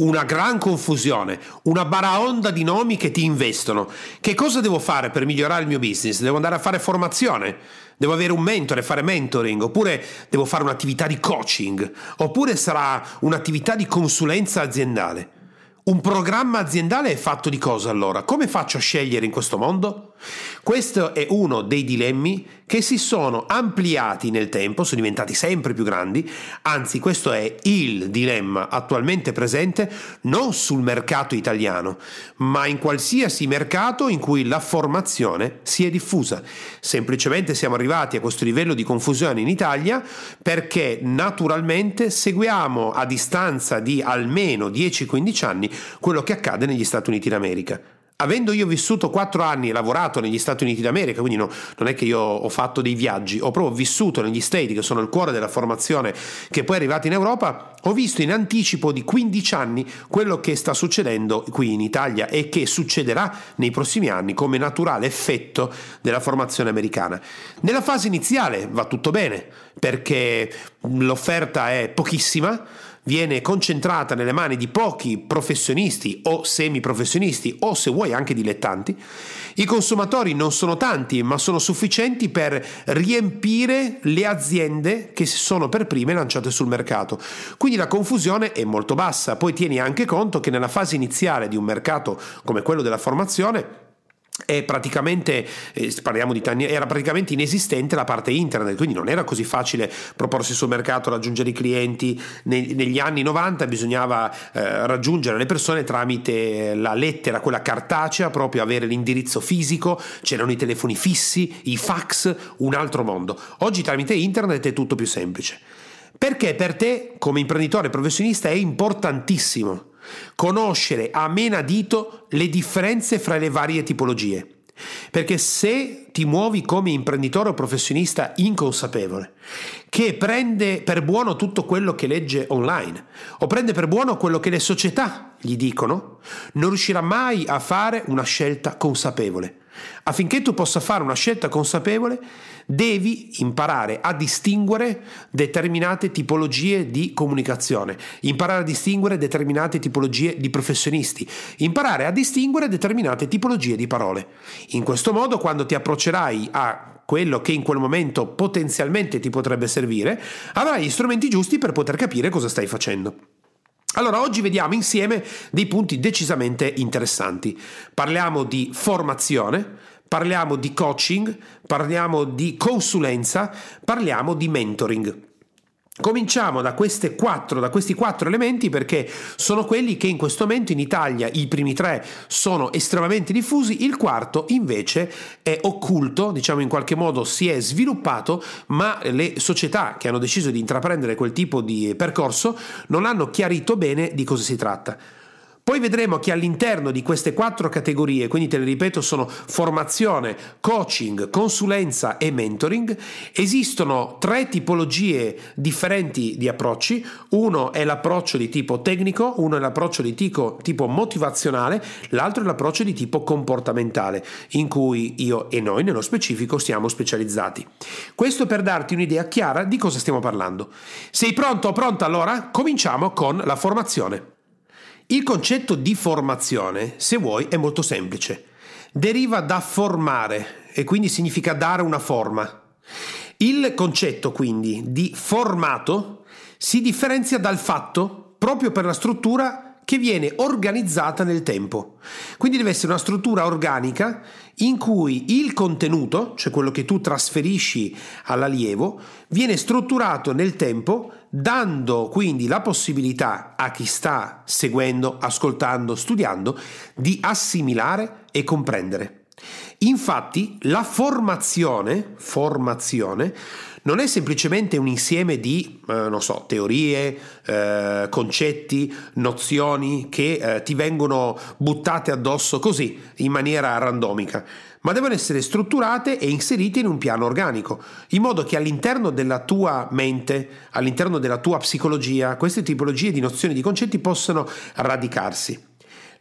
una gran confusione, una baraonda di nomi che ti investono. Che cosa devo fare per migliorare il mio business? Devo andare a fare formazione? Devo avere un mentore, fare mentoring? Oppure devo fare un'attività di coaching? Oppure sarà un'attività di consulenza aziendale? Un programma aziendale è fatto di cosa allora? Come faccio a scegliere in questo mondo? Questo è uno dei dilemmi che si sono ampliati nel tempo, sono diventati sempre più grandi, anzi questo è il dilemma attualmente presente non sul mercato italiano, ma in qualsiasi mercato in cui la formazione si è diffusa. Semplicemente siamo arrivati a questo livello di confusione in Italia perché naturalmente seguiamo a distanza di almeno 10-15 anni quello che accade negli Stati Uniti d'America avendo io vissuto quattro anni e lavorato negli Stati Uniti d'America, quindi no, non è che io ho fatto dei viaggi, ho proprio vissuto negli Stati che sono il cuore della formazione che poi è arrivata in Europa, ho visto in anticipo di 15 anni quello che sta succedendo qui in Italia e che succederà nei prossimi anni come naturale effetto della formazione americana. Nella fase iniziale va tutto bene perché l'offerta è pochissima, viene concentrata nelle mani di pochi professionisti o semiprofessionisti o se vuoi anche dilettanti, i consumatori non sono tanti ma sono sufficienti per riempire le aziende che si sono per prime lanciate sul mercato. Quindi la confusione è molto bassa, poi tieni anche conto che nella fase iniziale di un mercato come quello della formazione praticamente, eh, parliamo di anni, era praticamente inesistente la parte internet, quindi non era così facile proporsi sul mercato, raggiungere i clienti. Ne, negli anni 90 bisognava eh, raggiungere le persone tramite la lettera, quella cartacea, proprio avere l'indirizzo fisico, c'erano i telefoni fissi, i fax, un altro mondo. Oggi tramite internet è tutto più semplice. Perché per te, come imprenditore professionista, è importantissimo conoscere a menadito le differenze fra le varie tipologie. Perché se ti muovi come imprenditore o professionista inconsapevole, che prende per buono tutto quello che legge online, o prende per buono quello che le società gli dicono, non riuscirà mai a fare una scelta consapevole. Affinché tu possa fare una scelta consapevole, devi imparare a distinguere determinate tipologie di comunicazione, imparare a distinguere determinate tipologie di professionisti, imparare a distinguere determinate tipologie di parole. In questo modo, quando ti approccerai a quello che in quel momento potenzialmente ti potrebbe servire, avrai gli strumenti giusti per poter capire cosa stai facendo. Allora, oggi vediamo insieme dei punti decisamente interessanti. Parliamo di formazione, parliamo di coaching, parliamo di consulenza, parliamo di mentoring. Cominciamo da, quattro, da, questi quattro elementi perché sono quelli che in questo momento in Italia i primi tre sono estremamente diffusi, il quarto invece è occulto, diciamo in qualche modo si è sviluppato, ma le società che hanno deciso di intraprendere quel tipo di percorso non hanno chiarito bene di cosa si tratta. Poi vedremo che all'interno di queste quattro categorie, quindi te le ripeto, sono formazione, coaching, consulenza e mentoring, esistono tre tipologie differenti di approcci. Uno è l'approccio di tipo tecnico, uno è l'approccio di tipo, tipo motivazionale, l'altro è l'approccio di tipo comportamentale, in cui io e noi nello specifico siamo specializzati. Questo per darti un'idea chiara di cosa stiamo parlando. Sei pronto o pronta allora? Cominciamo con la formazione. Il concetto di formazione, se vuoi, è molto semplice. Deriva da formare e quindi significa dare una forma. Il concetto quindi di formato si differenzia dal fatto proprio per la struttura che viene organizzata nel tempo. Quindi deve essere una struttura organica in cui il contenuto, cioè quello che tu trasferisci all'allievo, viene strutturato nel tempo, dando quindi la possibilità a chi sta seguendo, ascoltando, studiando, di assimilare e comprendere. Infatti la formazione, formazione non è semplicemente un insieme di, eh, non so, teorie, eh, concetti, nozioni che eh, ti vengono buttate addosso così, in maniera randomica, ma devono essere strutturate e inserite in un piano organico, in modo che all'interno della tua mente, all'interno della tua psicologia, queste tipologie di nozioni e di concetti possano radicarsi.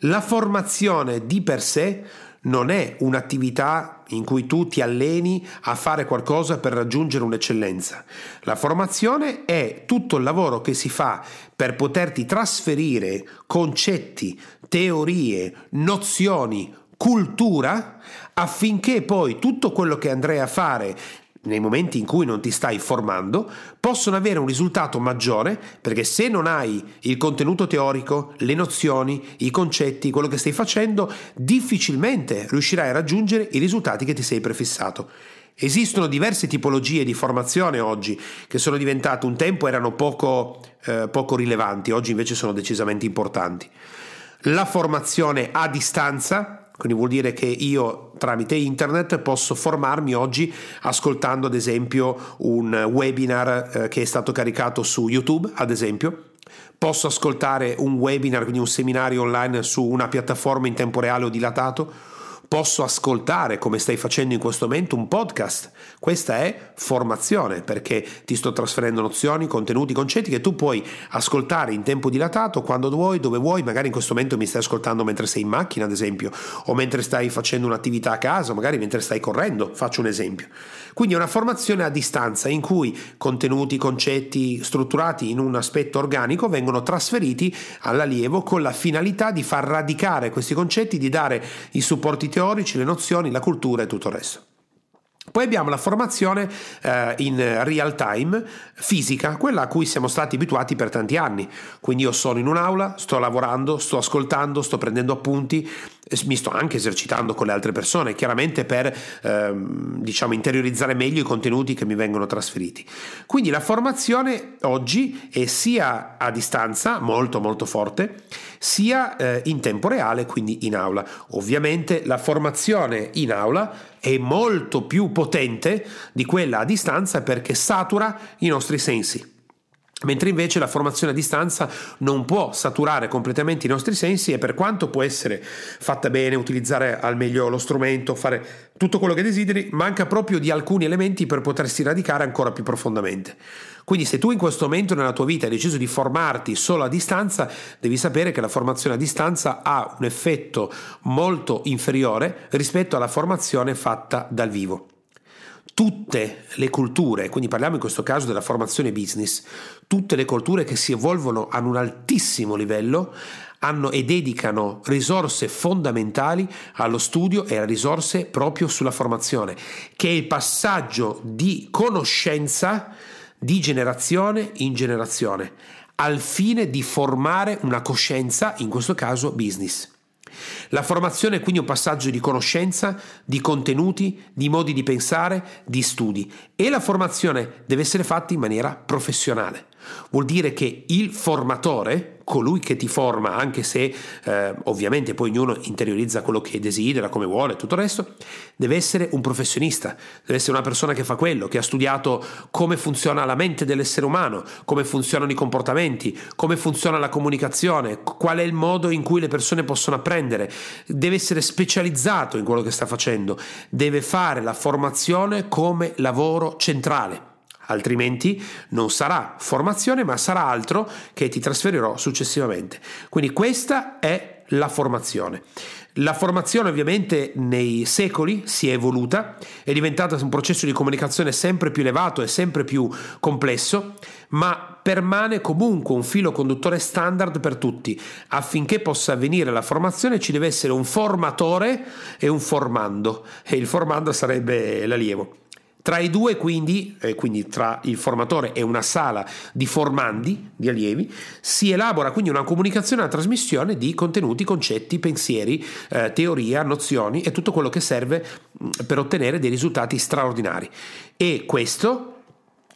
La formazione di per sé non è un'attività in cui tu ti alleni a fare qualcosa per raggiungere un'eccellenza. La formazione è tutto il lavoro che si fa per poterti trasferire concetti, teorie, nozioni, cultura affinché poi tutto quello che andrai a fare nei momenti in cui non ti stai formando, possono avere un risultato maggiore perché se non hai il contenuto teorico, le nozioni, i concetti, quello che stai facendo, difficilmente riuscirai a raggiungere i risultati che ti sei prefissato. Esistono diverse tipologie di formazione oggi che sono diventate un tempo erano poco, eh, poco rilevanti, oggi invece sono decisamente importanti. La formazione a distanza, quindi vuol dire che io tramite internet posso formarmi oggi ascoltando ad esempio un webinar eh, che è stato caricato su YouTube, ad esempio. Posso ascoltare un webinar, quindi un seminario online su una piattaforma in tempo reale o dilatato Posso ascoltare, come stai facendo in questo momento, un podcast. Questa è formazione perché ti sto trasferendo nozioni, contenuti, concetti che tu puoi ascoltare in tempo dilatato, quando vuoi, dove vuoi. Magari in questo momento mi stai ascoltando mentre sei in macchina, ad esempio, o mentre stai facendo un'attività a casa, magari mentre stai correndo. Faccio un esempio. Quindi è una formazione a distanza in cui contenuti, concetti strutturati in un aspetto organico vengono trasferiti all'allievo con la finalità di far radicare questi concetti, di dare i supporti teorici teorici, le nozioni, la cultura e tutto il resto. Poi abbiamo la formazione eh, in real time fisica, quella a cui siamo stati abituati per tanti anni. Quindi io sono in un'aula, sto lavorando, sto ascoltando, sto prendendo appunti, mi sto anche esercitando con le altre persone, chiaramente per ehm, diciamo interiorizzare meglio i contenuti che mi vengono trasferiti. Quindi la formazione oggi è sia a distanza, molto molto forte, sia eh, in tempo reale, quindi in aula. Ovviamente la formazione in aula è molto più potente di quella a distanza perché satura i nostri sensi. Mentre invece la formazione a distanza non può saturare completamente i nostri sensi e per quanto può essere fatta bene, utilizzare al meglio lo strumento, fare tutto quello che desideri, manca proprio di alcuni elementi per potersi radicare ancora più profondamente. Quindi se tu in questo momento nella tua vita hai deciso di formarti solo a distanza, devi sapere che la formazione a distanza ha un effetto molto inferiore rispetto alla formazione fatta dal vivo. Tutte le culture, quindi parliamo in questo caso della formazione business, tutte le culture che si evolvono ad un altissimo livello hanno e dedicano risorse fondamentali allo studio e a risorse proprio sulla formazione, che è il passaggio di conoscenza di generazione in generazione, al fine di formare una coscienza, in questo caso business. La formazione è quindi un passaggio di conoscenza, di contenuti, di modi di pensare, di studi e la formazione deve essere fatta in maniera professionale. Vuol dire che il formatore, colui che ti forma, anche se eh, ovviamente poi ognuno interiorizza quello che desidera, come vuole, tutto il resto, deve essere un professionista, deve essere una persona che fa quello, che ha studiato come funziona la mente dell'essere umano, come funzionano i comportamenti, come funziona la comunicazione, qual è il modo in cui le persone possono apprendere, deve essere specializzato in quello che sta facendo, deve fare la formazione come lavoro centrale altrimenti non sarà formazione ma sarà altro che ti trasferirò successivamente. Quindi questa è la formazione. La formazione ovviamente nei secoli si è evoluta, è diventata un processo di comunicazione sempre più elevato e sempre più complesso, ma permane comunque un filo conduttore standard per tutti. Affinché possa avvenire la formazione ci deve essere un formatore e un formando e il formando sarebbe l'allievo. Tra i due, quindi, eh, quindi tra il formatore e una sala di formandi, di allievi, si elabora quindi una comunicazione, una trasmissione di contenuti, concetti, pensieri, eh, teoria, nozioni e tutto quello che serve mm, per ottenere dei risultati straordinari. E questo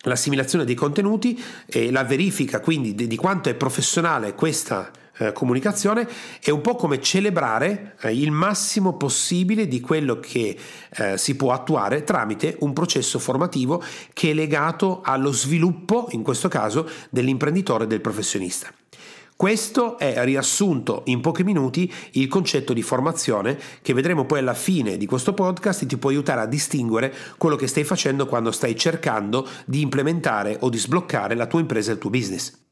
l'assimilazione dei contenuti e la verifica quindi di, di quanto è professionale questa eh, comunicazione è un po' come celebrare eh, il massimo possibile di quello che eh, si può attuare tramite un processo formativo che è legato allo sviluppo, in questo caso, dell'imprenditore e del professionista. Questo è riassunto in pochi minuti il concetto di formazione che vedremo poi alla fine di questo podcast e ti può aiutare a distinguere quello che stai facendo quando stai cercando di implementare o di sbloccare la tua impresa e il tuo business.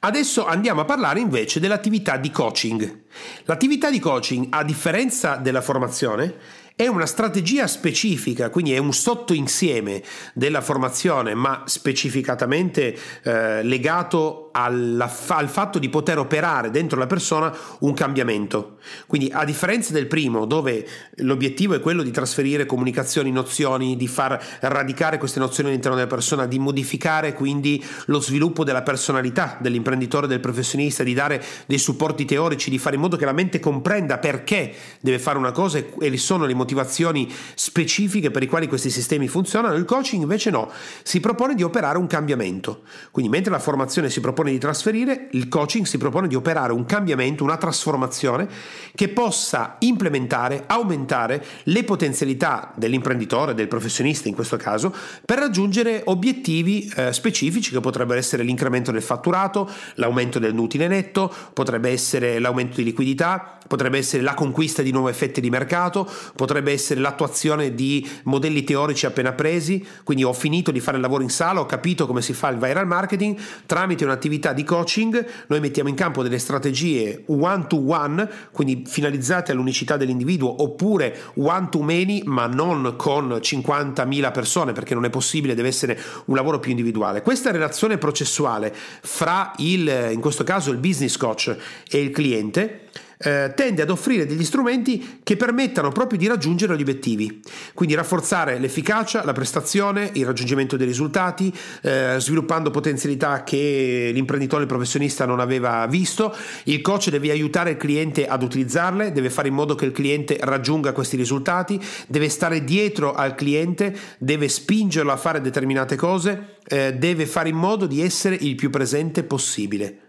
Adesso andiamo a parlare invece dell'attività di coaching. L'attività di coaching, a differenza della formazione, è una strategia specifica, quindi è un sottoinsieme della formazione, ma specificatamente eh, legato alla, al fatto di poter operare dentro la persona un cambiamento. Quindi a differenza del primo, dove l'obiettivo è quello di trasferire comunicazioni, nozioni, di far radicare queste nozioni all'interno della persona, di modificare quindi lo sviluppo della personalità dell'imprenditore, del professionista, di dare dei supporti teorici, di fare in modo che la mente comprenda perché deve fare una cosa e quali sono le motivazioni specifiche per i quali questi sistemi funzionano, il coaching invece no, si propone di operare un cambiamento. Quindi mentre la formazione si propone di trasferire, il coaching si propone di operare un cambiamento, una trasformazione che possa implementare, aumentare le potenzialità dell'imprenditore, del professionista in questo caso, per raggiungere obiettivi eh, specifici che potrebbero essere l'incremento del fatturato, l'aumento del utile netto, potrebbe essere l'aumento di liquidità, potrebbe essere la conquista di nuovi effetti di mercato, potrebbe essere l'attuazione di modelli teorici appena presi, quindi ho finito di fare il lavoro in sala, ho capito come si fa il viral marketing, tramite un'attività di coaching noi mettiamo in campo delle strategie one to one, quindi finalizzate all'unicità dell'individuo, oppure one to many, ma non con 50.000 persone, perché non è possibile, deve essere un lavoro più individuale. Questa relazione processuale fra il, in questo caso il business coach e il cliente, eh, tende ad offrire degli strumenti che permettano proprio di raggiungere gli obiettivi, quindi rafforzare l'efficacia, la prestazione, il raggiungimento dei risultati, eh, sviluppando potenzialità che l'imprenditore, il professionista non aveva visto. Il coach deve aiutare il cliente ad utilizzarle, deve fare in modo che il cliente raggiunga questi risultati, deve stare dietro al cliente, deve spingerlo a fare determinate cose, eh, deve fare in modo di essere il più presente possibile.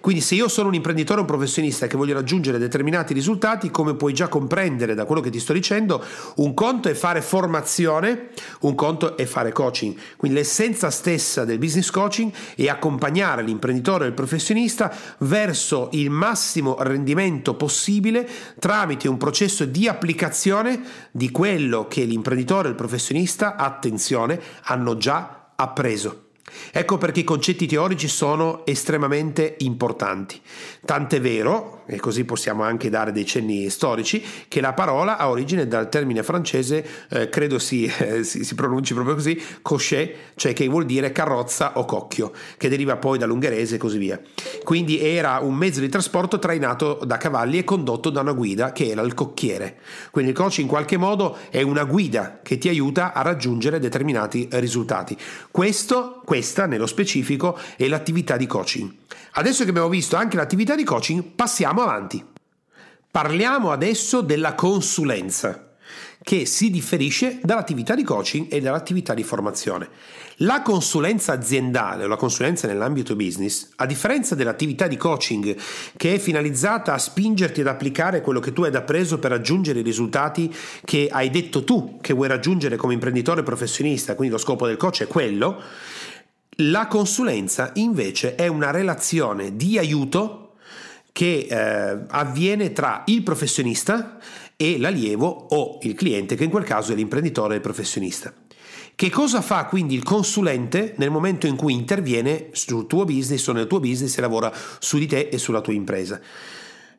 Quindi se io sono un imprenditore o un professionista che voglio raggiungere determinati risultati, come puoi già comprendere da quello che ti sto dicendo, un conto è fare formazione, un conto è fare coaching. Quindi l'essenza stessa del business coaching è accompagnare l'imprenditore o il professionista verso il massimo rendimento possibile tramite un processo di applicazione di quello che l'imprenditore o il professionista, attenzione, hanno già appreso. Ecco perché i concetti teorici sono estremamente importanti. Tant'è vero, e così possiamo anche dare dei cenni storici, che la parola ha origine dal termine francese, eh, credo si, eh, si, si, pronunci proprio così, cocher, cioè che vuol dire carrozza o cocchio, che deriva poi dall'ungherese e così via. Quindi era un mezzo di trasporto trainato da cavalli e condotto da una guida che era il cocchiere. Quindi il coach in qualche modo è una guida che ti aiuta a raggiungere determinati risultati. Questo, questa nello specifico è l'attività di coaching. Adesso che abbiamo visto anche l'attività di coaching, passiamo avanti. Parliamo adesso della consulenza, che si differisce dall'attività di coaching e dall'attività di formazione. La consulenza aziendale o la consulenza nell'ambito business, a differenza dell'attività di coaching che è finalizzata a spingerti ad applicare quello che tu hai appreso per raggiungere i risultati che hai detto tu che vuoi raggiungere come imprenditore professionista, quindi lo scopo del coach è quello, la consulenza invece è una relazione di aiuto che eh, avviene tra il professionista e l'allievo o il cliente, che in quel caso è l'imprenditore e il professionista. Che cosa fa quindi il consulente nel momento in cui interviene sul tuo business o nel tuo business e lavora su di te e sulla tua impresa?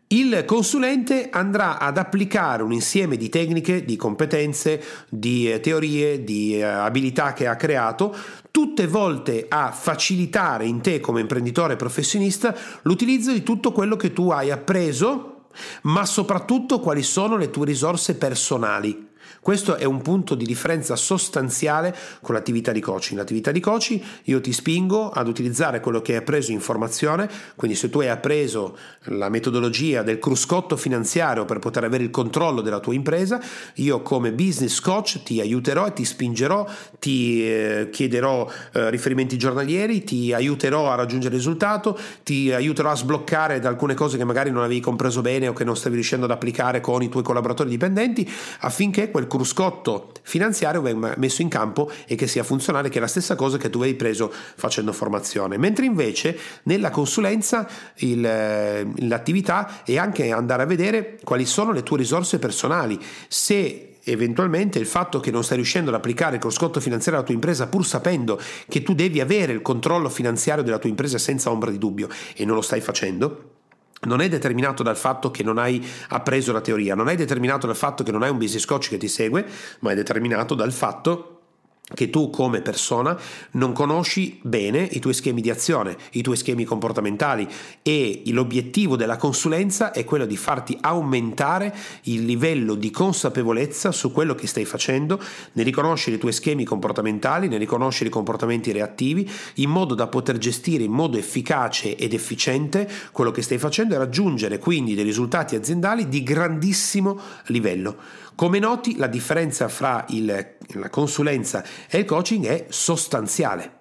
Il consulente andrà ad applicare un insieme di tecniche, di competenze, di eh, teorie, di eh, abilità che ha creato, tutte volte a facilitare in te come imprenditore professionista l'utilizzo di tutto quello che tu hai appreso, ma soprattutto quali sono le tue risorse personali. Questo è un punto di differenza sostanziale con l'attività di coaching. L'attività di coaching io ti spingo ad utilizzare quello che hai appreso in formazione, quindi se tu hai appreso la metodologia del cruscotto finanziario per poter avere il controllo della tua impresa, io come business coach ti aiuterò e ti spingerò, ti eh, chiederò eh, riferimenti giornalieri, ti aiuterò a raggiungere il risultato, ti aiuterò a sbloccare da alcune cose che magari non avevi compreso bene o che non stavi riuscendo ad applicare con i tuoi collaboratori dipendenti affinché quel cruscotto finanziario venga messo in campo e che sia funzionale, che è la stessa cosa che tu avevi preso facendo formazione. Mentre invece nella consulenza il, l'attività è anche andare a vedere quali sono le tue risorse personali, se eventualmente il fatto che non stai riuscendo ad applicare il cruscotto finanziario alla tua impresa pur sapendo che tu devi avere il controllo finanziario della tua impresa senza ombra di dubbio e non lo stai facendo, non è determinato dal fatto che non hai appreso la teoria, non è determinato dal fatto che non hai un business coach che ti segue, ma è determinato dal fatto che tu come persona non conosci bene i tuoi schemi di azione, i tuoi schemi comportamentali e l'obiettivo della consulenza è quello di farti aumentare il livello di consapevolezza su quello che stai facendo, ne riconoscere i tuoi schemi comportamentali, ne riconoscere i comportamenti reattivi, in modo da poter gestire in modo efficace ed efficiente quello che stai facendo e raggiungere quindi dei risultati aziendali di grandissimo livello. Come noti la differenza fra il, la consulenza e il coaching è sostanziale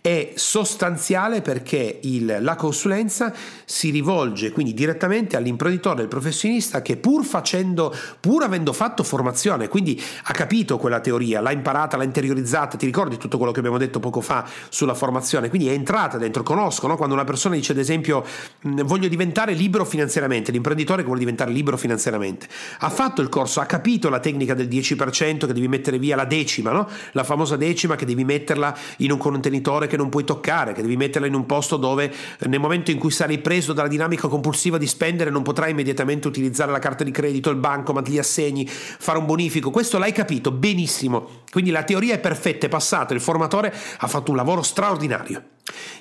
è sostanziale perché il, la consulenza si rivolge quindi direttamente all'imprenditore, al professionista che pur facendo, pur avendo fatto formazione, quindi ha capito quella teoria, l'ha imparata, l'ha interiorizzata, ti ricordi tutto quello che abbiamo detto poco fa sulla formazione, quindi è entrata dentro, conosco, no? quando una persona dice ad esempio voglio diventare libero finanziariamente, l'imprenditore che vuole diventare libero finanziariamente, ha fatto il corso, ha capito la tecnica del 10% che devi mettere via la decima, no? la famosa decima che devi metterla in un contenitore che non puoi toccare, che devi metterla in un posto dove nel momento in cui sarai preso dalla dinamica compulsiva di spendere non potrai immediatamente utilizzare la carta di credito, il banco, ma gli assegni, fare un bonifico. Questo l'hai capito benissimo. Quindi la teoria è perfetta, è passata, il formatore ha fatto un lavoro straordinario.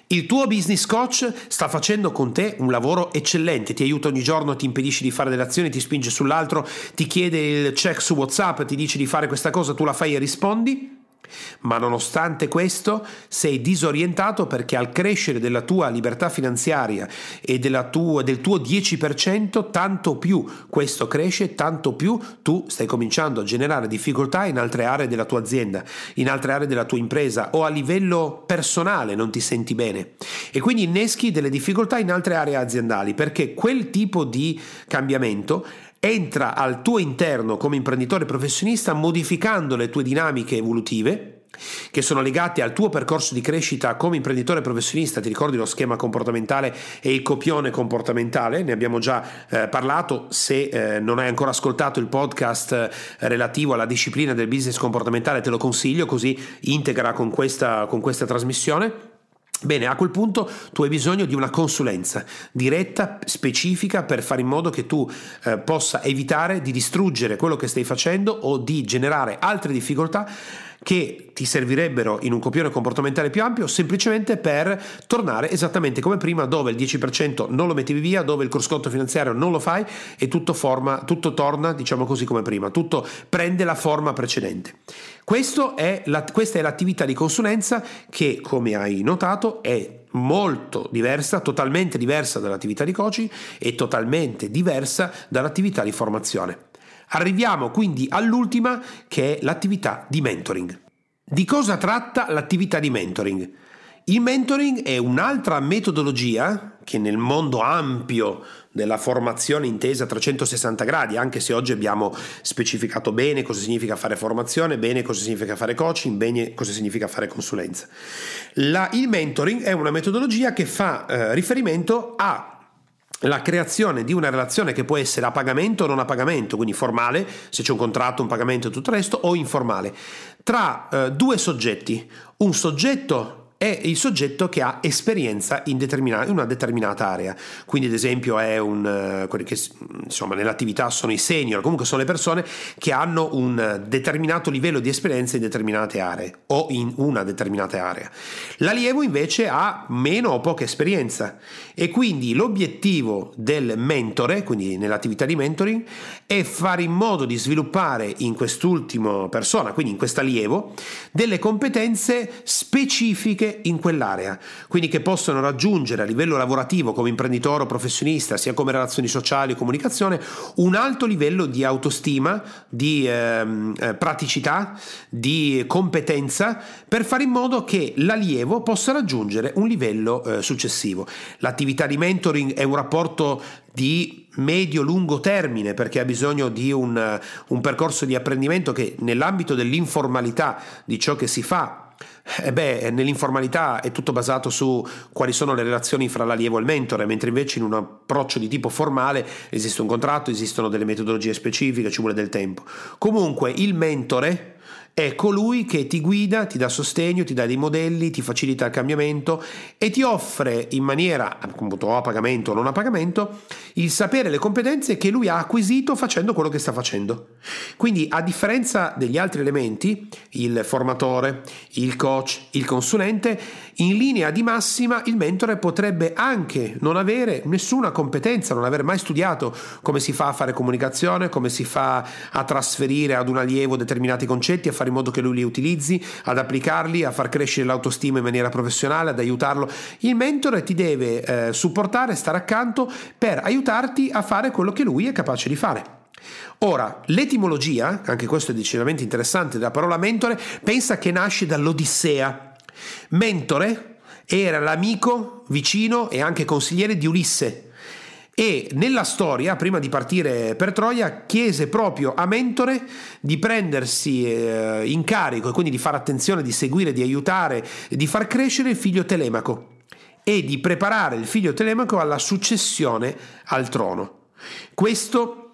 Il tuo business coach sta facendo con te un lavoro eccellente, ti aiuta ogni giorno, ti impedisce di fare delle azioni, ti spinge sull'altro, ti chiede il check su WhatsApp, ti dice di fare questa cosa, tu la fai e rispondi. Ma nonostante questo sei disorientato perché al crescere della tua libertà finanziaria e tua, del tuo 10%, tanto più questo cresce, tanto più tu stai cominciando a generare difficoltà in altre aree della tua azienda, in altre aree della tua impresa o a livello personale non ti senti bene. E quindi inneschi delle difficoltà in altre aree aziendali perché quel tipo di cambiamento entra al tuo interno come imprenditore professionista modificando le tue dinamiche evolutive che sono legate al tuo percorso di crescita come imprenditore professionista, ti ricordi lo schema comportamentale e il copione comportamentale, ne abbiamo già eh, parlato, se eh, non hai ancora ascoltato il podcast eh, relativo alla disciplina del business comportamentale te lo consiglio, così integra con questa, con questa trasmissione. Bene, a quel punto tu hai bisogno di una consulenza diretta, specifica, per fare in modo che tu eh, possa evitare di distruggere quello che stai facendo o di generare altre difficoltà che ti servirebbero in un copione comportamentale più ampio semplicemente per tornare esattamente come prima dove il 10% non lo mettevi via, dove il cruscotto finanziario non lo fai e tutto, forma, tutto torna diciamo così come prima, tutto prende la forma precedente. È la, questa è l'attività di consulenza che come hai notato è molto diversa, totalmente diversa dall'attività di coaching e totalmente diversa dall'attività di formazione. Arriviamo quindi all'ultima che è l'attività di mentoring. Di cosa tratta l'attività di mentoring? Il mentoring è un'altra metodologia che nel mondo ampio della formazione intesa a 360 gradi, anche se oggi abbiamo specificato bene cosa significa fare formazione, bene cosa significa fare coaching, bene cosa significa fare consulenza. La, il mentoring è una metodologia che fa eh, riferimento a la creazione di una relazione che può essere a pagamento o non a pagamento, quindi formale, se c'è un contratto, un pagamento e tutto il resto, o informale, tra eh, due soggetti. Un soggetto è il soggetto che ha esperienza in, in una determinata area. Quindi, ad esempio, è un, eh, quelli che insomma, nell'attività sono i senior, comunque sono le persone che hanno un determinato livello di esperienza in determinate aree o in una determinata area. L'allievo invece ha meno o poca esperienza e quindi l'obiettivo del mentore, quindi nell'attività di mentoring, è fare in modo di sviluppare in quest'ultima persona, quindi in quest'allievo, delle competenze specifiche in quell'area, quindi che possono raggiungere a livello lavorativo come imprenditore o professionista, sia come relazioni sociali o comunicazione, un alto livello di autostima, di ehm, eh, praticità, di competenza per fare in modo che l'allievo possa raggiungere un livello eh, successivo. L'attività di mentoring è un rapporto di medio-lungo termine perché ha bisogno di un, un percorso di apprendimento che nell'ambito dell'informalità di ciò che si fa eh beh, nell'informalità è tutto basato su quali sono le relazioni fra l'allievo e il mentore, mentre invece in un approccio di tipo formale esiste un contratto, esistono delle metodologie specifiche, ci vuole del tempo. Comunque il mentore è colui che ti guida, ti dà sostegno, ti dà dei modelli, ti facilita il cambiamento e ti offre in maniera, appunto, a pagamento o non a pagamento, il sapere e le competenze che lui ha acquisito facendo quello che sta facendo. Quindi, a differenza degli altri elementi, il formatore, il coach, il consulente, in linea di massima il mentore potrebbe anche non avere nessuna competenza, non aver mai studiato come si fa a fare comunicazione, come si fa a trasferire ad un allievo determinati concetti, a fare in modo che lui li utilizzi, ad applicarli, a far crescere l'autostima in maniera professionale, ad aiutarlo. Il mentore ti deve eh, supportare, stare accanto per aiutarti a fare quello che lui è capace di fare. Ora, l'etimologia, anche questo è decisamente interessante, della parola mentore, pensa che nasce dall'Odissea Mentore era l'amico vicino e anche consigliere di Ulisse e nella storia, prima di partire per Troia, chiese proprio a Mentore di prendersi eh, in carico e quindi di fare attenzione, di seguire, di aiutare, di far crescere il figlio Telemaco e di preparare il figlio Telemaco alla successione al trono. Questo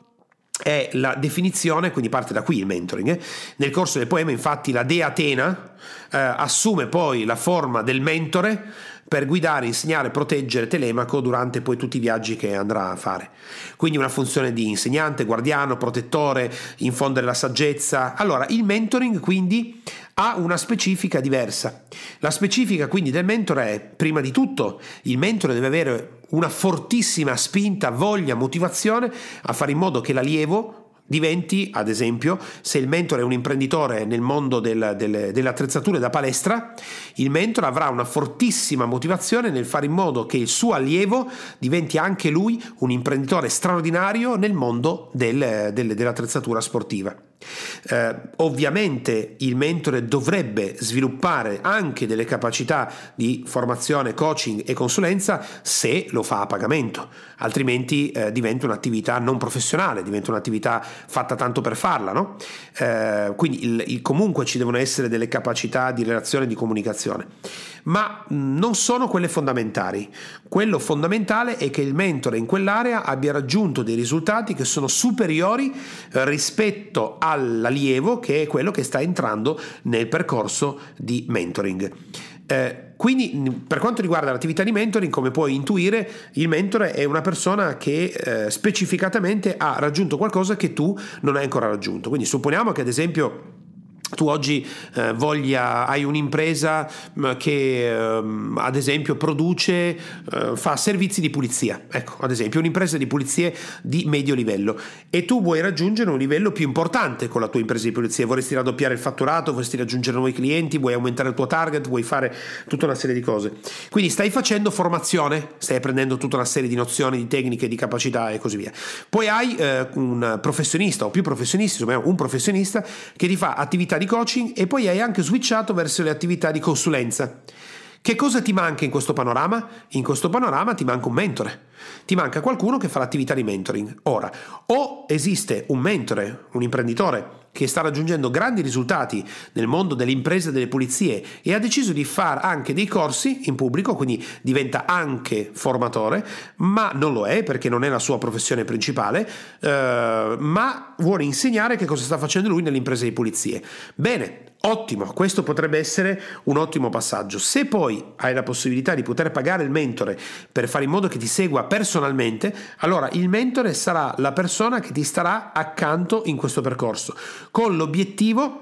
è la definizione, quindi parte da qui il mentoring. Eh? Nel corso del poema, infatti, la dea Atena eh, assume poi la forma del mentore per guidare, insegnare, proteggere Telemaco durante poi tutti i viaggi che andrà a fare. Quindi una funzione di insegnante, guardiano, protettore, infondere la saggezza. Allora, il mentoring quindi ha una specifica diversa. La specifica quindi del mentore è, prima di tutto, il mentore deve avere una fortissima spinta, voglia, motivazione a fare in modo che l'allievo diventi, ad esempio, se il mentore è un imprenditore nel mondo del, del, delle attrezzature da palestra, il mentore avrà una fortissima motivazione nel fare in modo che il suo allievo diventi anche lui un imprenditore straordinario nel mondo del, dell'attrezzatura sportiva. Eh, ovviamente il mentore dovrebbe sviluppare anche delle capacità di formazione, coaching e consulenza se lo fa a pagamento, altrimenti eh, diventa un'attività non professionale, diventa un'attività fatta tanto per farla. No? Eh, quindi il, il, comunque ci devono essere delle capacità di relazione e di comunicazione ma non sono quelle fondamentali. Quello fondamentale è che il mentore in quell'area abbia raggiunto dei risultati che sono superiori eh, rispetto all'allievo che è quello che sta entrando nel percorso di mentoring. Eh, quindi per quanto riguarda l'attività di mentoring, come puoi intuire, il mentore è una persona che eh, specificatamente ha raggiunto qualcosa che tu non hai ancora raggiunto. Quindi supponiamo che ad esempio tu oggi eh, voglia, hai un'impresa mm, che eh, ad esempio produce, eh, fa servizi di pulizia, ecco ad esempio un'impresa di pulizie di medio livello e tu vuoi raggiungere un livello più importante con la tua impresa di pulizia, vorresti raddoppiare il fatturato, vorresti raggiungere nuovi clienti, vuoi aumentare il tuo target, vuoi fare tutta una serie di cose. Quindi stai facendo formazione, stai apprendendo tutta una serie di nozioni, di tecniche, di capacità e così via. Poi hai eh, un professionista o più professionisti, insomma un professionista che ti fa attività attività di coaching e poi hai anche switchato verso le attività di consulenza. Che cosa ti manca in questo panorama? In questo panorama ti manca un mentore, ti manca qualcuno che fa l'attività di mentoring. Ora, o esiste un mentore, un imprenditore che sta raggiungendo grandi risultati nel mondo delle imprese delle pulizie e ha deciso di fare anche dei corsi in pubblico, quindi diventa anche formatore, ma non lo è perché non è la sua professione principale, eh, ma vuole insegnare che cosa sta facendo lui nelle imprese di pulizie. Bene, Ottimo, questo potrebbe essere un ottimo passaggio. Se poi hai la possibilità di poter pagare il mentore per fare in modo che ti segua personalmente, allora il mentore sarà la persona che ti starà accanto in questo percorso, con l'obiettivo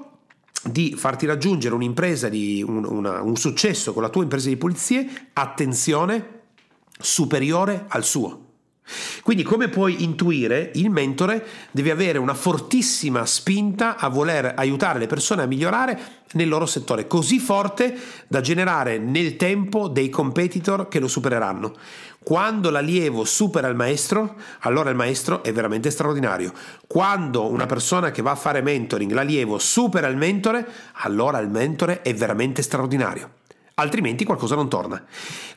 di farti raggiungere un'impresa di un, una, un successo con la tua impresa di pulizie, attenzione, superiore al suo. Quindi come puoi intuire, il mentore deve avere una fortissima spinta a voler aiutare le persone a migliorare nel loro settore, così forte da generare nel tempo dei competitor che lo supereranno. Quando l'allievo supera il maestro, allora il maestro è veramente straordinario. Quando una persona che va a fare mentoring, l'allievo supera il mentore, allora il mentore è veramente straordinario altrimenti qualcosa non torna.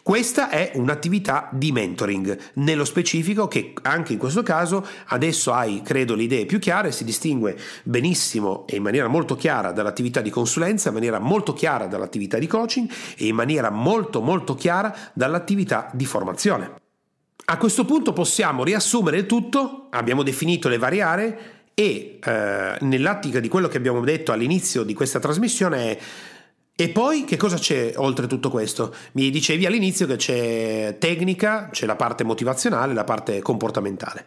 Questa è un'attività di mentoring, nello specifico che anche in questo caso adesso hai, credo, le idee più chiare, si distingue benissimo e in maniera molto chiara dall'attività di consulenza, in maniera molto chiara dall'attività di coaching e in maniera molto molto chiara dall'attività di formazione. A questo punto possiamo riassumere il tutto, abbiamo definito le varie aree e eh, nell'attica di quello che abbiamo detto all'inizio di questa trasmissione è e poi che cosa c'è oltre tutto questo? Mi dicevi all'inizio che c'è tecnica, c'è la parte motivazionale, la parte comportamentale.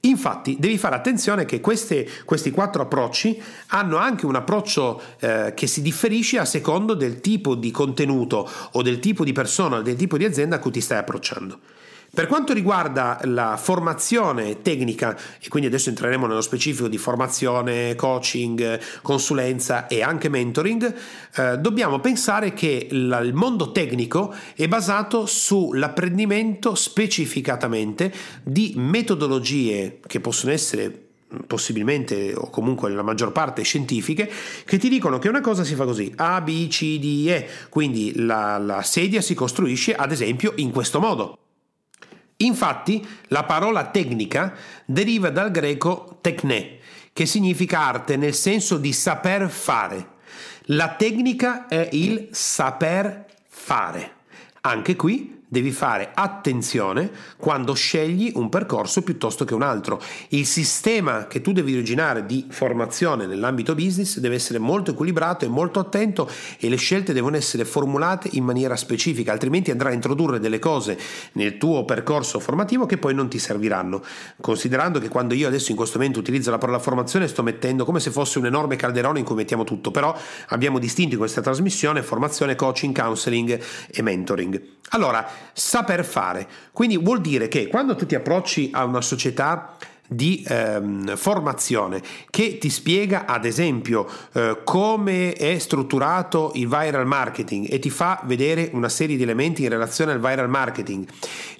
Infatti devi fare attenzione che queste, questi quattro approcci hanno anche un approccio eh, che si differisce a secondo del tipo di contenuto o del tipo di persona o del tipo di azienda a cui ti stai approcciando. Per quanto riguarda la formazione tecnica, e quindi adesso entreremo nello specifico di formazione, coaching, consulenza e anche mentoring, eh, dobbiamo pensare che la, il mondo tecnico è basato sull'apprendimento specificatamente di metodologie che possono essere possibilmente o comunque la maggior parte scientifiche che ti dicono che una cosa si fa così A, B, C, D, E. Quindi la, la sedia si costruisce ad esempio in questo modo Infatti, la parola tecnica deriva dal greco techne, che significa arte nel senso di saper fare. La tecnica è il saper fare. Anche qui devi fare attenzione quando scegli un percorso piuttosto che un altro. Il sistema che tu devi originare di formazione nell'ambito business deve essere molto equilibrato e molto attento e le scelte devono essere formulate in maniera specifica, altrimenti andrai a introdurre delle cose nel tuo percorso formativo che poi non ti serviranno. Considerando che quando io adesso in questo momento utilizzo la parola formazione sto mettendo come se fosse un enorme calderone in cui mettiamo tutto, però abbiamo distinto in questa trasmissione formazione, coaching, counseling e mentoring. Allora, saper fare. Quindi vuol dire che quando tu ti approcci a una società di ehm, formazione che ti spiega ad esempio eh, come è strutturato il viral marketing e ti fa vedere una serie di elementi in relazione al viral marketing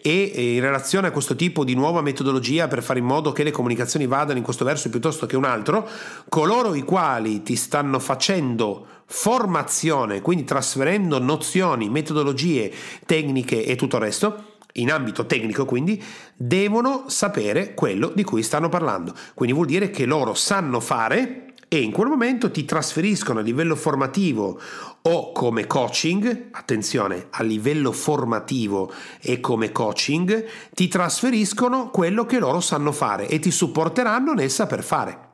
e, e in relazione a questo tipo di nuova metodologia per fare in modo che le comunicazioni vadano in questo verso piuttosto che un altro, coloro i quali ti stanno facendo formazione, quindi trasferendo nozioni, metodologie, tecniche e tutto il resto, in ambito tecnico quindi, devono sapere quello di cui stanno parlando. Quindi vuol dire che loro sanno fare e in quel momento ti trasferiscono a livello formativo o come coaching, attenzione, a livello formativo e come coaching, ti trasferiscono quello che loro sanno fare e ti supporteranno nel saper fare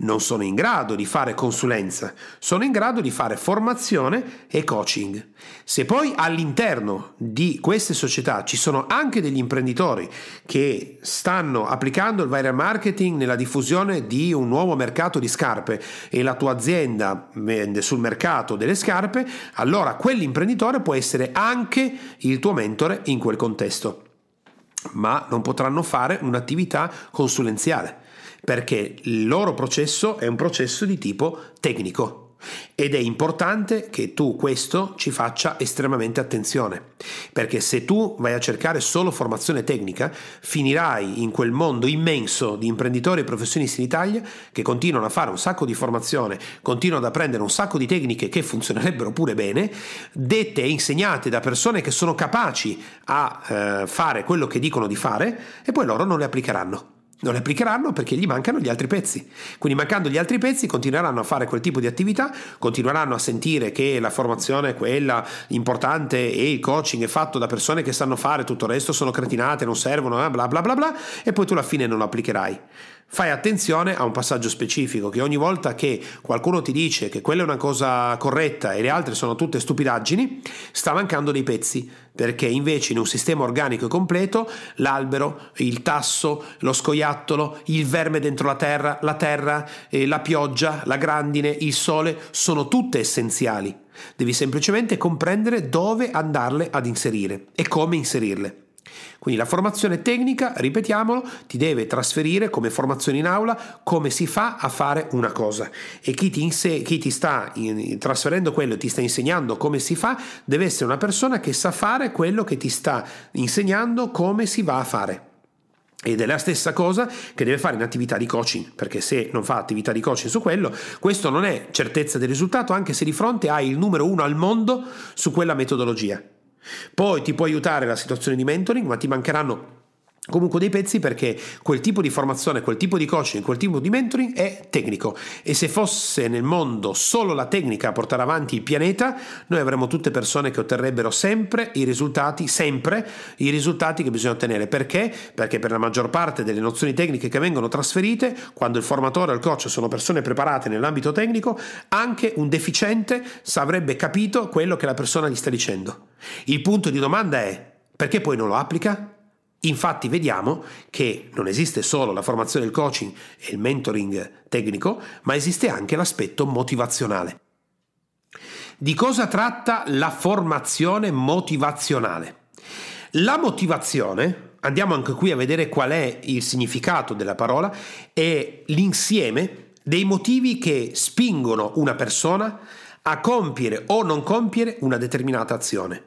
non sono in grado di fare consulenza, sono in grado di fare formazione e coaching. Se poi all'interno di queste società ci sono anche degli imprenditori che stanno applicando il viral marketing nella diffusione di un nuovo mercato di scarpe e la tua azienda vende sul mercato delle scarpe, allora quell'imprenditore può essere anche il tuo mentore in quel contesto ma non potranno fare un'attività consulenziale perché il loro processo è un processo di tipo tecnico. Ed è importante che tu questo ci faccia estremamente attenzione, perché se tu vai a cercare solo formazione tecnica, finirai in quel mondo immenso di imprenditori e professionisti in Italia che continuano a fare un sacco di formazione, continuano ad apprendere un sacco di tecniche che funzionerebbero pure bene, dette e insegnate da persone che sono capaci a eh, fare quello che dicono di fare e poi loro non le applicheranno non le applicheranno perché gli mancano gli altri pezzi. Quindi mancando gli altri pezzi continueranno a fare quel tipo di attività, continueranno a sentire che la formazione è quella importante e il coaching è fatto da persone che sanno fare, tutto il resto sono cretinate, non servono, eh, bla bla bla bla, e poi tu alla fine non lo applicherai. Fai attenzione a un passaggio specifico, che ogni volta che qualcuno ti dice che quella è una cosa corretta e le altre sono tutte stupidaggini, sta mancando dei pezzi, perché invece in un sistema organico e completo l'albero, il tasso, lo scoiattolo, il verme dentro la terra, la terra, eh, la pioggia, la grandine, il sole, sono tutte essenziali. Devi semplicemente comprendere dove andarle ad inserire e come inserirle. Quindi la formazione tecnica, ripetiamolo, ti deve trasferire come formazione in aula come si fa a fare una cosa e chi ti, inse- chi ti sta in- trasferendo quello ti sta insegnando come si fa deve essere una persona che sa fare quello che ti sta insegnando come si va a fare. Ed è la stessa cosa che deve fare in attività di coaching, perché se non fa attività di coaching su quello, questo non è certezza del risultato, anche se di fronte hai il numero uno al mondo su quella metodologia. Poi ti può aiutare la situazione di mentoring, ma ti mancheranno comunque dei pezzi perché quel tipo di formazione, quel tipo di coaching, quel tipo di mentoring è tecnico e se fosse nel mondo solo la tecnica a portare avanti il pianeta, noi avremmo tutte persone che otterrebbero sempre i risultati, sempre i risultati che bisogna ottenere. Perché? Perché per la maggior parte delle nozioni tecniche che vengono trasferite, quando il formatore o il coach sono persone preparate nell'ambito tecnico, anche un deficiente avrebbe capito quello che la persona gli sta dicendo. Il punto di domanda è perché poi non lo applica? Infatti vediamo che non esiste solo la formazione del coaching e il mentoring tecnico, ma esiste anche l'aspetto motivazionale. Di cosa tratta la formazione motivazionale? La motivazione, andiamo anche qui a vedere qual è il significato della parola, è l'insieme dei motivi che spingono una persona a compiere o non compiere una determinata azione.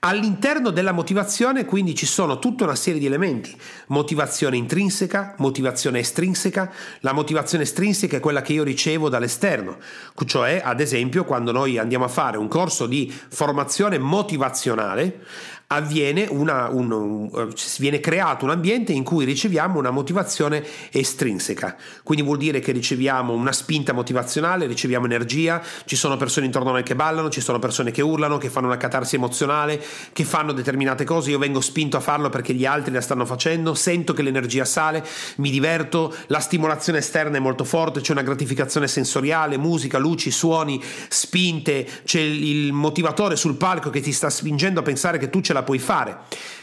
All'interno della motivazione quindi ci sono tutta una serie di elementi, motivazione intrinseca, motivazione estrinseca, la motivazione estrinseca è quella che io ricevo dall'esterno, cioè ad esempio quando noi andiamo a fare un corso di formazione motivazionale, avviene una, un, un, viene creato un ambiente in cui riceviamo una motivazione estrinseca, quindi vuol dire che riceviamo una spinta motivazionale, riceviamo energia, ci sono persone intorno a noi che ballano, ci sono persone che urlano, che fanno una catarsi emozionale, che fanno determinate cose, io vengo spinto a farlo perché gli altri la stanno facendo, sento che l'energia sale, mi diverto, la stimolazione esterna è molto forte, c'è una gratificazione sensoriale, musica, luci, suoni, spinte, c'è il motivatore sul palco che ti sta spingendo a pensare che tu ce la puoi fare.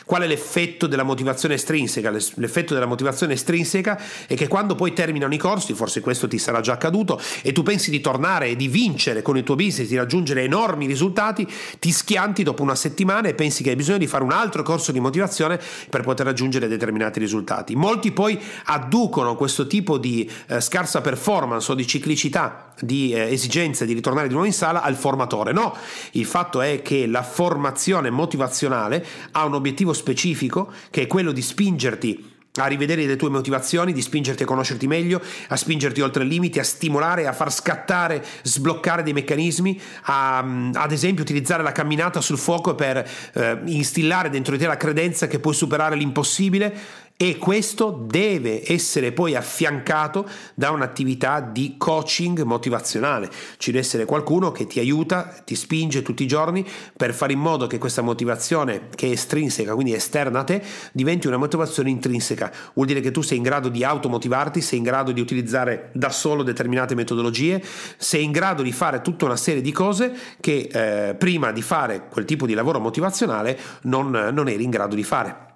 Qual è l'effetto della motivazione estrinseca? L'effetto della motivazione estrinseca è che quando poi terminano i corsi, forse questo ti sarà già accaduto, e tu pensi di tornare e di vincere con il tuo business, di raggiungere enormi risultati, ti schianti dopo una settimana e pensi che hai bisogno di fare un altro corso di motivazione per poter raggiungere determinati risultati. Molti poi adducono questo tipo di eh, scarsa performance o di ciclicità, di eh, esigenze di ritornare di nuovo in sala al formatore. No, il fatto è che la formazione motivazionale ha un obiettivo specifico che è quello di spingerti a rivedere le tue motivazioni, di spingerti a conoscerti meglio, a spingerti oltre i limiti, a stimolare, a far scattare, sbloccare dei meccanismi, a, ad esempio utilizzare la camminata sul fuoco per eh, instillare dentro di te la credenza che puoi superare l'impossibile e questo deve essere poi affiancato da un'attività di coaching motivazionale. Ci deve essere qualcuno che ti aiuta, ti spinge tutti i giorni per fare in modo che questa motivazione che è estrinseca, quindi esterna a te, diventi una motivazione intrinseca. Vuol dire che tu sei in grado di automotivarti, sei in grado di utilizzare da solo determinate metodologie, sei in grado di fare tutta una serie di cose che eh, prima di fare quel tipo di lavoro motivazionale non, non eri in grado di fare.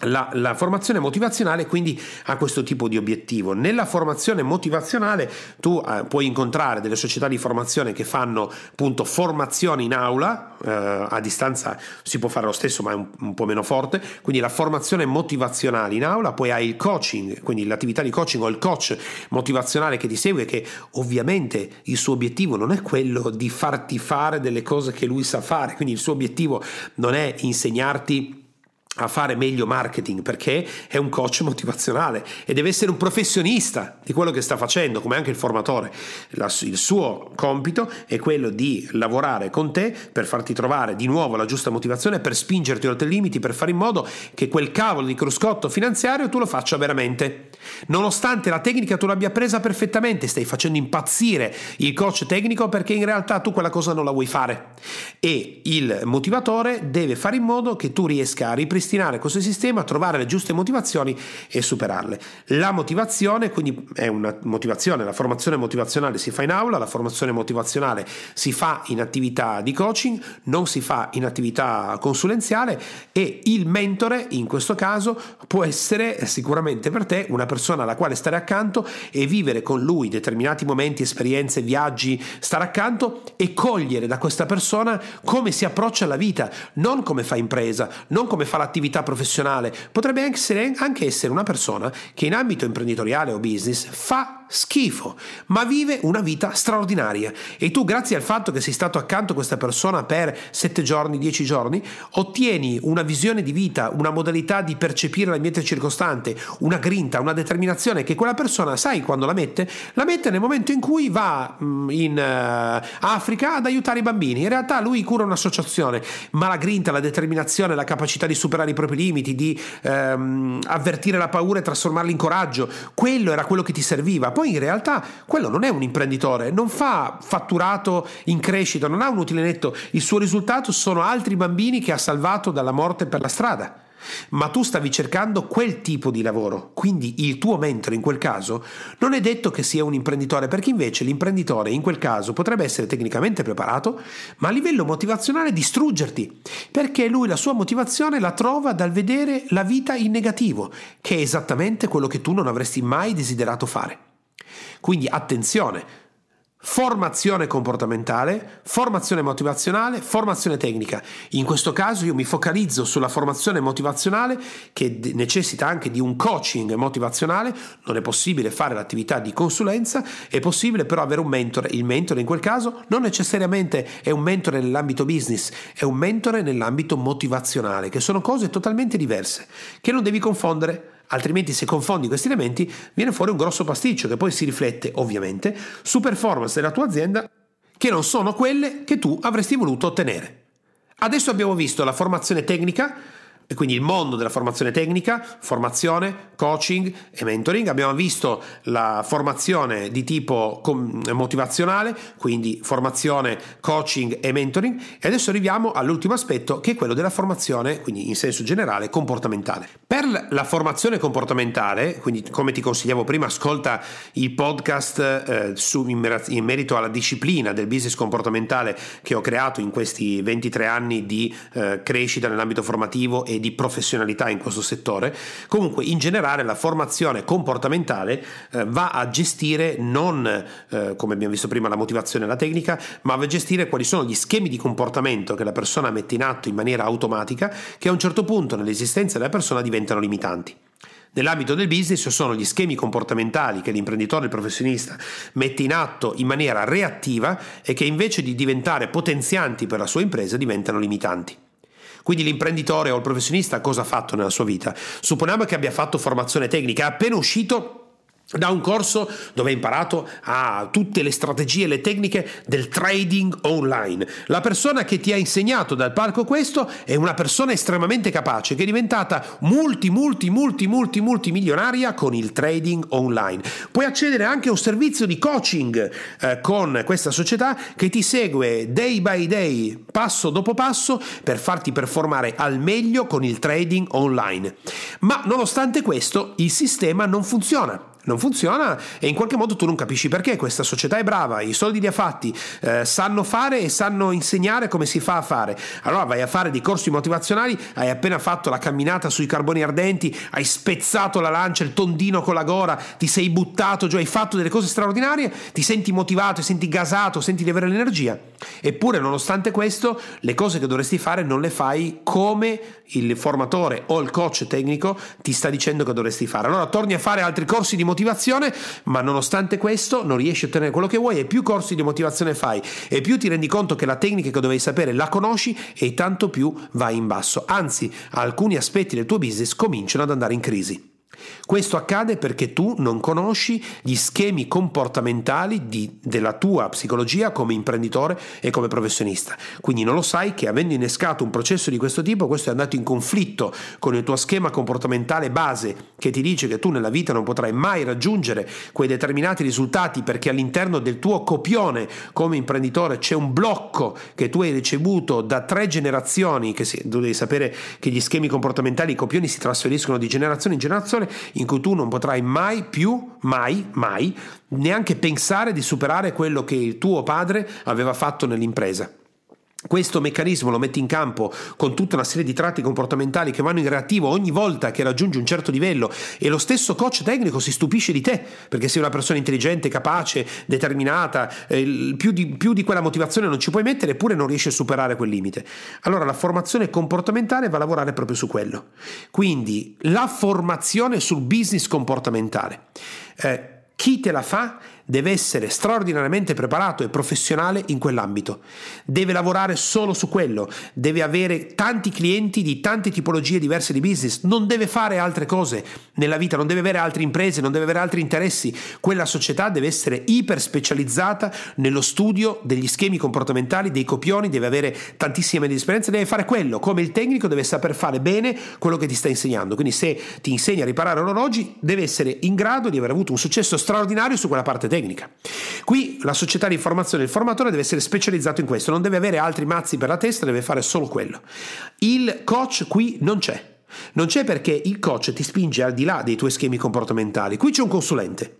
La, la, formazione motivazionale quindi ha questo tipo di obiettivo. Nella formazione motivazionale tu eh, puoi incontrare delle società di formazione che fanno appunto formazione in aula, eh, a distanza si può fare lo stesso ma è un, un, po' meno forte, quindi la formazione motivazionale in aula, poi hai il coaching, quindi l'attività di coaching o il coach motivazionale che ti segue che ovviamente il suo obiettivo non è quello di farti fare delle cose che lui sa fare, quindi il suo obiettivo non è insegnarti a fare meglio marketing perché è un coach motivazionale e deve essere un professionista di quello che sta facendo, come anche il formatore. La, il suo compito è quello di lavorare con te per farti trovare di nuovo la giusta motivazione, per spingerti oltre i limiti, per fare in modo che quel cavolo di cruscotto finanziario tu lo faccia veramente. Nonostante la tecnica tu l'abbia presa perfettamente, stai facendo impazzire il coach tecnico perché in realtà tu quella cosa non la vuoi fare e il motivatore deve fare in modo che tu riesca a ripristinare ripristinare questo sistema, trovare le giuste motivazioni e superarle. La motivazione, quindi è una motivazione, la formazione motivazionale si fa in aula, la formazione motivazionale si fa in attività di coaching, non si fa in attività consulenziale e il mentore in questo caso può essere sicuramente per te una persona alla quale stare accanto e vivere con lui determinati momenti, esperienze, viaggi, stare accanto e cogliere da questa persona come si approccia alla vita, non come fa impresa, non come fa l'attività attività professionale, potrebbe essere, anche essere una persona che in ambito imprenditoriale o business fa schifo, ma vive una vita straordinaria. E tu, grazie al fatto che sei stato accanto a questa persona per 7 giorni, 10 giorni, ottieni una visione di vita, una modalità di percepire l'ambiente circostante, una grinta, una determinazione che quella persona, sai quando la mette? La mette nel momento in cui va mm, in uh, Africa ad aiutare i bambini. In realtà lui cura un'associazione, ma la grinta, la determinazione, la capacità di superare i propri limiti, di um, avvertire la paura e trasformarla in coraggio, quello era quello che ti serviva poi in realtà quello non è un imprenditore, non fa fatturato in crescita, non ha un utile netto, il suo risultato sono altri bambini che ha salvato dalla morte per la strada. Ma tu stavi cercando quel tipo di lavoro, quindi il tuo mentore in quel caso non è detto che sia un imprenditore, perché invece l'imprenditore in quel caso potrebbe essere tecnicamente preparato, ma a livello motivazionale distruggerti, perché lui la sua motivazione la trova dal vedere la vita in negativo, che è esattamente quello che tu non avresti mai desiderato fare. Quindi attenzione, formazione comportamentale, formazione motivazionale, formazione tecnica. In questo caso io mi focalizzo sulla formazione motivazionale che necessita anche di un coaching motivazionale, non è possibile fare l'attività di consulenza, è possibile però avere un mentore. Il mentore in quel caso non necessariamente è un mentore nell'ambito business, è un mentore nell'ambito motivazionale, che sono cose totalmente diverse, che non devi confondere Altrimenti se confondi questi elementi viene fuori un grosso pasticcio che poi si riflette ovviamente su performance della tua azienda che non sono quelle che tu avresti voluto ottenere. Adesso abbiamo visto la formazione tecnica e quindi il mondo della formazione tecnica, formazione, coaching e mentoring. Abbiamo visto la formazione di tipo motivazionale, quindi formazione, coaching e mentoring e adesso arriviamo all'ultimo aspetto che è quello della formazione, quindi in senso generale, comportamentale. Per la formazione comportamentale, quindi come ti consigliavo prima, ascolta il podcast eh, su, in, in merito alla disciplina del business comportamentale che ho creato in questi 23 anni di eh, crescita nell'ambito formativo e di professionalità in questo settore. Comunque, in generale, la formazione comportamentale eh, va a gestire non, eh, come abbiamo visto prima, la motivazione e la tecnica, ma va a gestire quali sono gli schemi di comportamento che la persona mette in atto in maniera automatica, che a un certo punto nell'esistenza della persona diventano limitanti. Nell'ambito del business sono gli schemi comportamentali che l'imprenditore, il professionista mette in atto in maniera reattiva e che invece di diventare potenzianti per la sua impresa diventano limitanti. Quindi l'imprenditore o il professionista cosa ha fatto nella sua vita? Supponiamo che abbia fatto formazione tecnica, è appena uscito da un corso dove ha imparato a tutte le strategie e le tecniche del trading online. La persona che ti ha insegnato dal palco questo è una persona estremamente capace che è diventata multi multi multi multi multi milionaria con il trading online. Puoi accedere anche a un servizio di coaching eh, con questa società che ti segue day by day, passo dopo passo per farti performare al meglio con il trading online. Ma nonostante questo il sistema non funziona non funziona e in qualche modo tu non capisci perché questa società è brava, i soldi li ha fatti, eh, sanno fare e sanno insegnare come si fa a fare. Allora vai a fare dei corsi motivazionali, hai appena fatto la camminata sui carboni ardenti, hai spezzato la lancia, il tondino con la gora, ti sei buttato giù, hai fatto delle cose straordinarie, ti senti motivato, ti senti gasato, senti di avere l'energia. Eppure nonostante questo le cose che dovresti fare non le fai come il formatore o il coach tecnico ti sta dicendo che dovresti fare. Allora torni a fare altri corsi di motivazione motivazione, ma nonostante questo non riesci a ottenere quello che vuoi e più corsi di motivazione fai e più ti rendi conto che la tecnica che dovevi sapere la conosci e tanto più vai in basso. Anzi, alcuni aspetti del tuo business cominciano ad andare in crisi. Questo accade perché tu non conosci gli schemi comportamentali di, della tua psicologia come imprenditore e come professionista. Quindi non lo sai che avendo innescato un processo di questo tipo, questo è andato in conflitto con il tuo schema comportamentale base che ti dice che tu nella vita non potrai mai raggiungere quei determinati risultati perché all'interno del tuo copione come imprenditore c'è un blocco che tu hai ricevuto da tre generazioni, che si, tu devi sapere che gli schemi comportamentali, i copioni si trasferiscono di generazione in generazione in cui tu non potrai mai più, mai, mai, neanche pensare di superare quello che tuo padre aveva fatto nell'impresa. Questo meccanismo lo metti in campo con tutta una serie di tratti comportamentali che vanno in reattivo ogni volta che raggiungi un certo livello e lo stesso coach tecnico si stupisce di te perché sei una persona intelligente, capace, determinata, eh, più, di, più di quella motivazione non ci puoi mettere eppure non riesci a superare quel limite. Allora la formazione comportamentale va a lavorare proprio su quello. Quindi la formazione sul business comportamentale. Eh, chi te la fa deve essere straordinariamente preparato e professionale in quell'ambito. Deve lavorare solo su quello, deve avere tanti clienti di tante tipologie diverse di business, non deve fare altre cose nella vita, non deve avere altre imprese, non deve avere altri interessi. Quella società deve essere iper specializzata nello studio degli schemi comportamentali, dei copioni, deve avere tantissime esperienza, deve fare quello, come il tecnico deve saper fare bene quello che ti sta insegnando. Quindi se ti insegna a riparare orologi, deve essere in grado di aver avuto un successo straordinario su quella parte tecnica tecnica. Qui la società di informazione, il formatore deve essere specializzato in questo, non deve avere altri mazzi per la testa, deve fare solo quello. Il coach qui non c'è. Non c'è perché il coach ti spinge al di là dei tuoi schemi comportamentali. Qui c'è un consulente.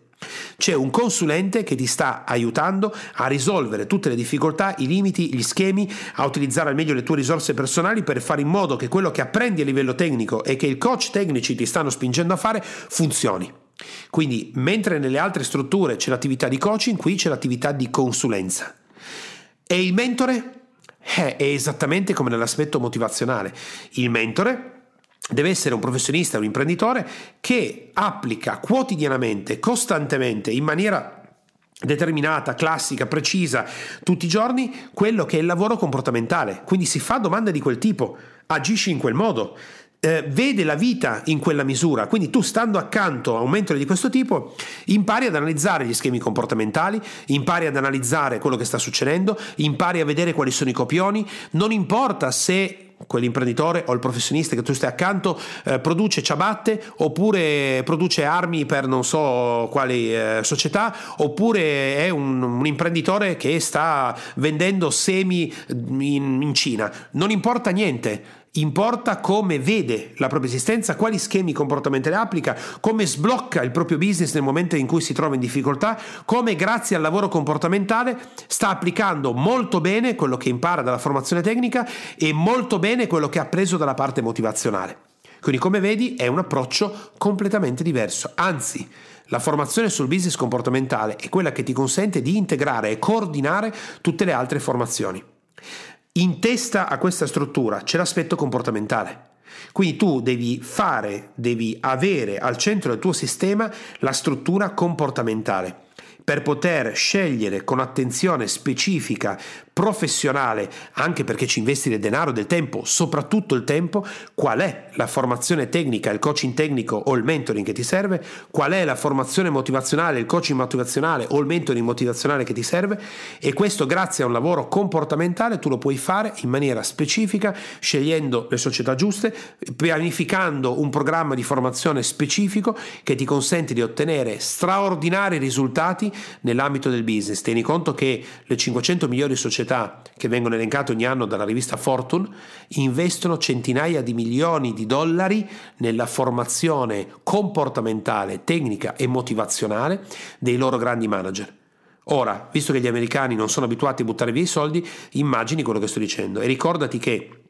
C'è un consulente che ti sta aiutando a risolvere tutte le difficoltà, i limiti, gli schemi, a utilizzare al meglio le tue risorse personali per fare in modo che quello che apprendi a livello tecnico e che il coach tecnici ti stanno spingendo a fare funzioni. Quindi, mentre nelle altre strutture c'è l'attività di coaching, qui c'è l'attività di consulenza. E il mentore? Eh, è esattamente come nell'aspetto motivazionale. Il mentore deve essere un professionista, un imprenditore che applica quotidianamente, costantemente, in maniera determinata, classica, precisa, tutti i giorni, quello che è il lavoro comportamentale. Quindi si fa domande di quel tipo, agisci in quel modo eh, vede la vita in quella misura. Quindi tu stando accanto a un mentore di questo tipo impari ad analizzare gli schemi comportamentali, impari ad analizzare quello che sta succedendo, impari a vedere quali sono i copioni, non importa se quell'imprenditore o il professionista che tu stai accanto eh, produce ciabatte oppure produce armi per non so quali eh, società oppure è un, un, imprenditore che sta vendendo semi in, in Cina. Non importa niente Importa come vede la propria esistenza, quali schemi comportamentali applica, come sblocca il proprio business nel momento in cui si trova in difficoltà, come grazie al lavoro comportamentale sta applicando molto bene quello che impara dalla formazione tecnica e molto bene quello che ha preso dalla parte motivazionale. Quindi come vedi è un approccio completamente diverso, anzi la formazione sul business comportamentale è quella che ti consente di integrare e coordinare tutte le altre formazioni in testa a questa struttura c'è l'aspetto comportamentale. Quindi tu devi fare, devi avere al centro del tuo sistema la struttura comportamentale per poter scegliere con attenzione specifica professionale, anche perché ci investi del denaro, del tempo, soprattutto il tempo, qual è la formazione tecnica, il coaching tecnico o il mentoring che ti serve, qual è la formazione motivazionale, il coaching motivazionale o il mentoring motivazionale che ti serve e questo grazie a un lavoro comportamentale tu lo puoi fare in maniera specifica, scegliendo le società giuste, pianificando un programma di formazione specifico che ti consente di ottenere straordinari risultati nell'ambito del business. Tieni conto che le 500 migliori società società che vengono elencate ogni anno dalla rivista Fortune investono centinaia di milioni di dollari nella formazione comportamentale, tecnica e motivazionale dei loro grandi manager. Ora, visto che gli americani non sono abituati a buttare via i soldi, immagini quello che sto dicendo e ricordati che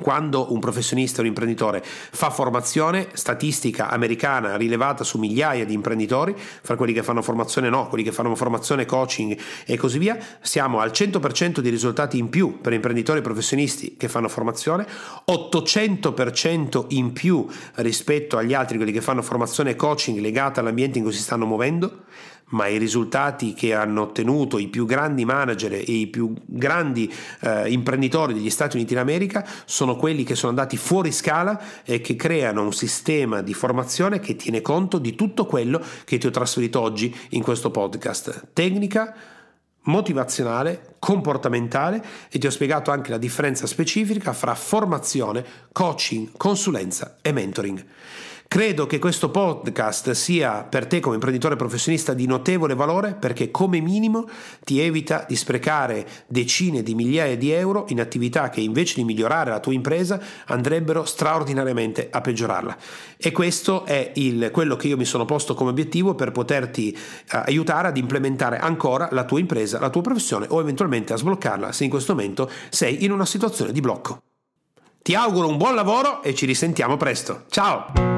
quando un professionista o un imprenditore fa formazione, statistica americana rilevata su migliaia di imprenditori, fra quelli che fanno formazione no, quelli che fanno formazione coaching e così via, siamo al 100% di risultati in più per imprenditori e professionisti che fanno formazione, 800% in più rispetto agli altri, quelli che fanno formazione coaching legata all'ambiente in cui si stanno muovendo, ma i risultati che hanno ottenuto i più grandi manager e i più grandi eh, imprenditori degli Stati Uniti d'America sono quelli che sono andati fuori scala e che creano un sistema di formazione che tiene conto di tutto quello che ti ho trasferito oggi in questo podcast. Tecnica, motivazionale, comportamentale e ti ho spiegato anche la differenza specifica fra formazione, coaching, consulenza e mentoring. Credo che questo podcast sia per te come imprenditore professionista di notevole valore perché come minimo ti evita di sprecare decine di migliaia di euro in attività che invece di migliorare la tua impresa andrebbero straordinariamente a peggiorarla. E questo è il, quello che io mi sono posto come obiettivo per poterti uh, aiutare ad implementare ancora la tua impresa, la tua professione o eventualmente a sbloccarla se in questo momento sei in una situazione di blocco. Ti auguro un buon lavoro e ci risentiamo presto. Ciao!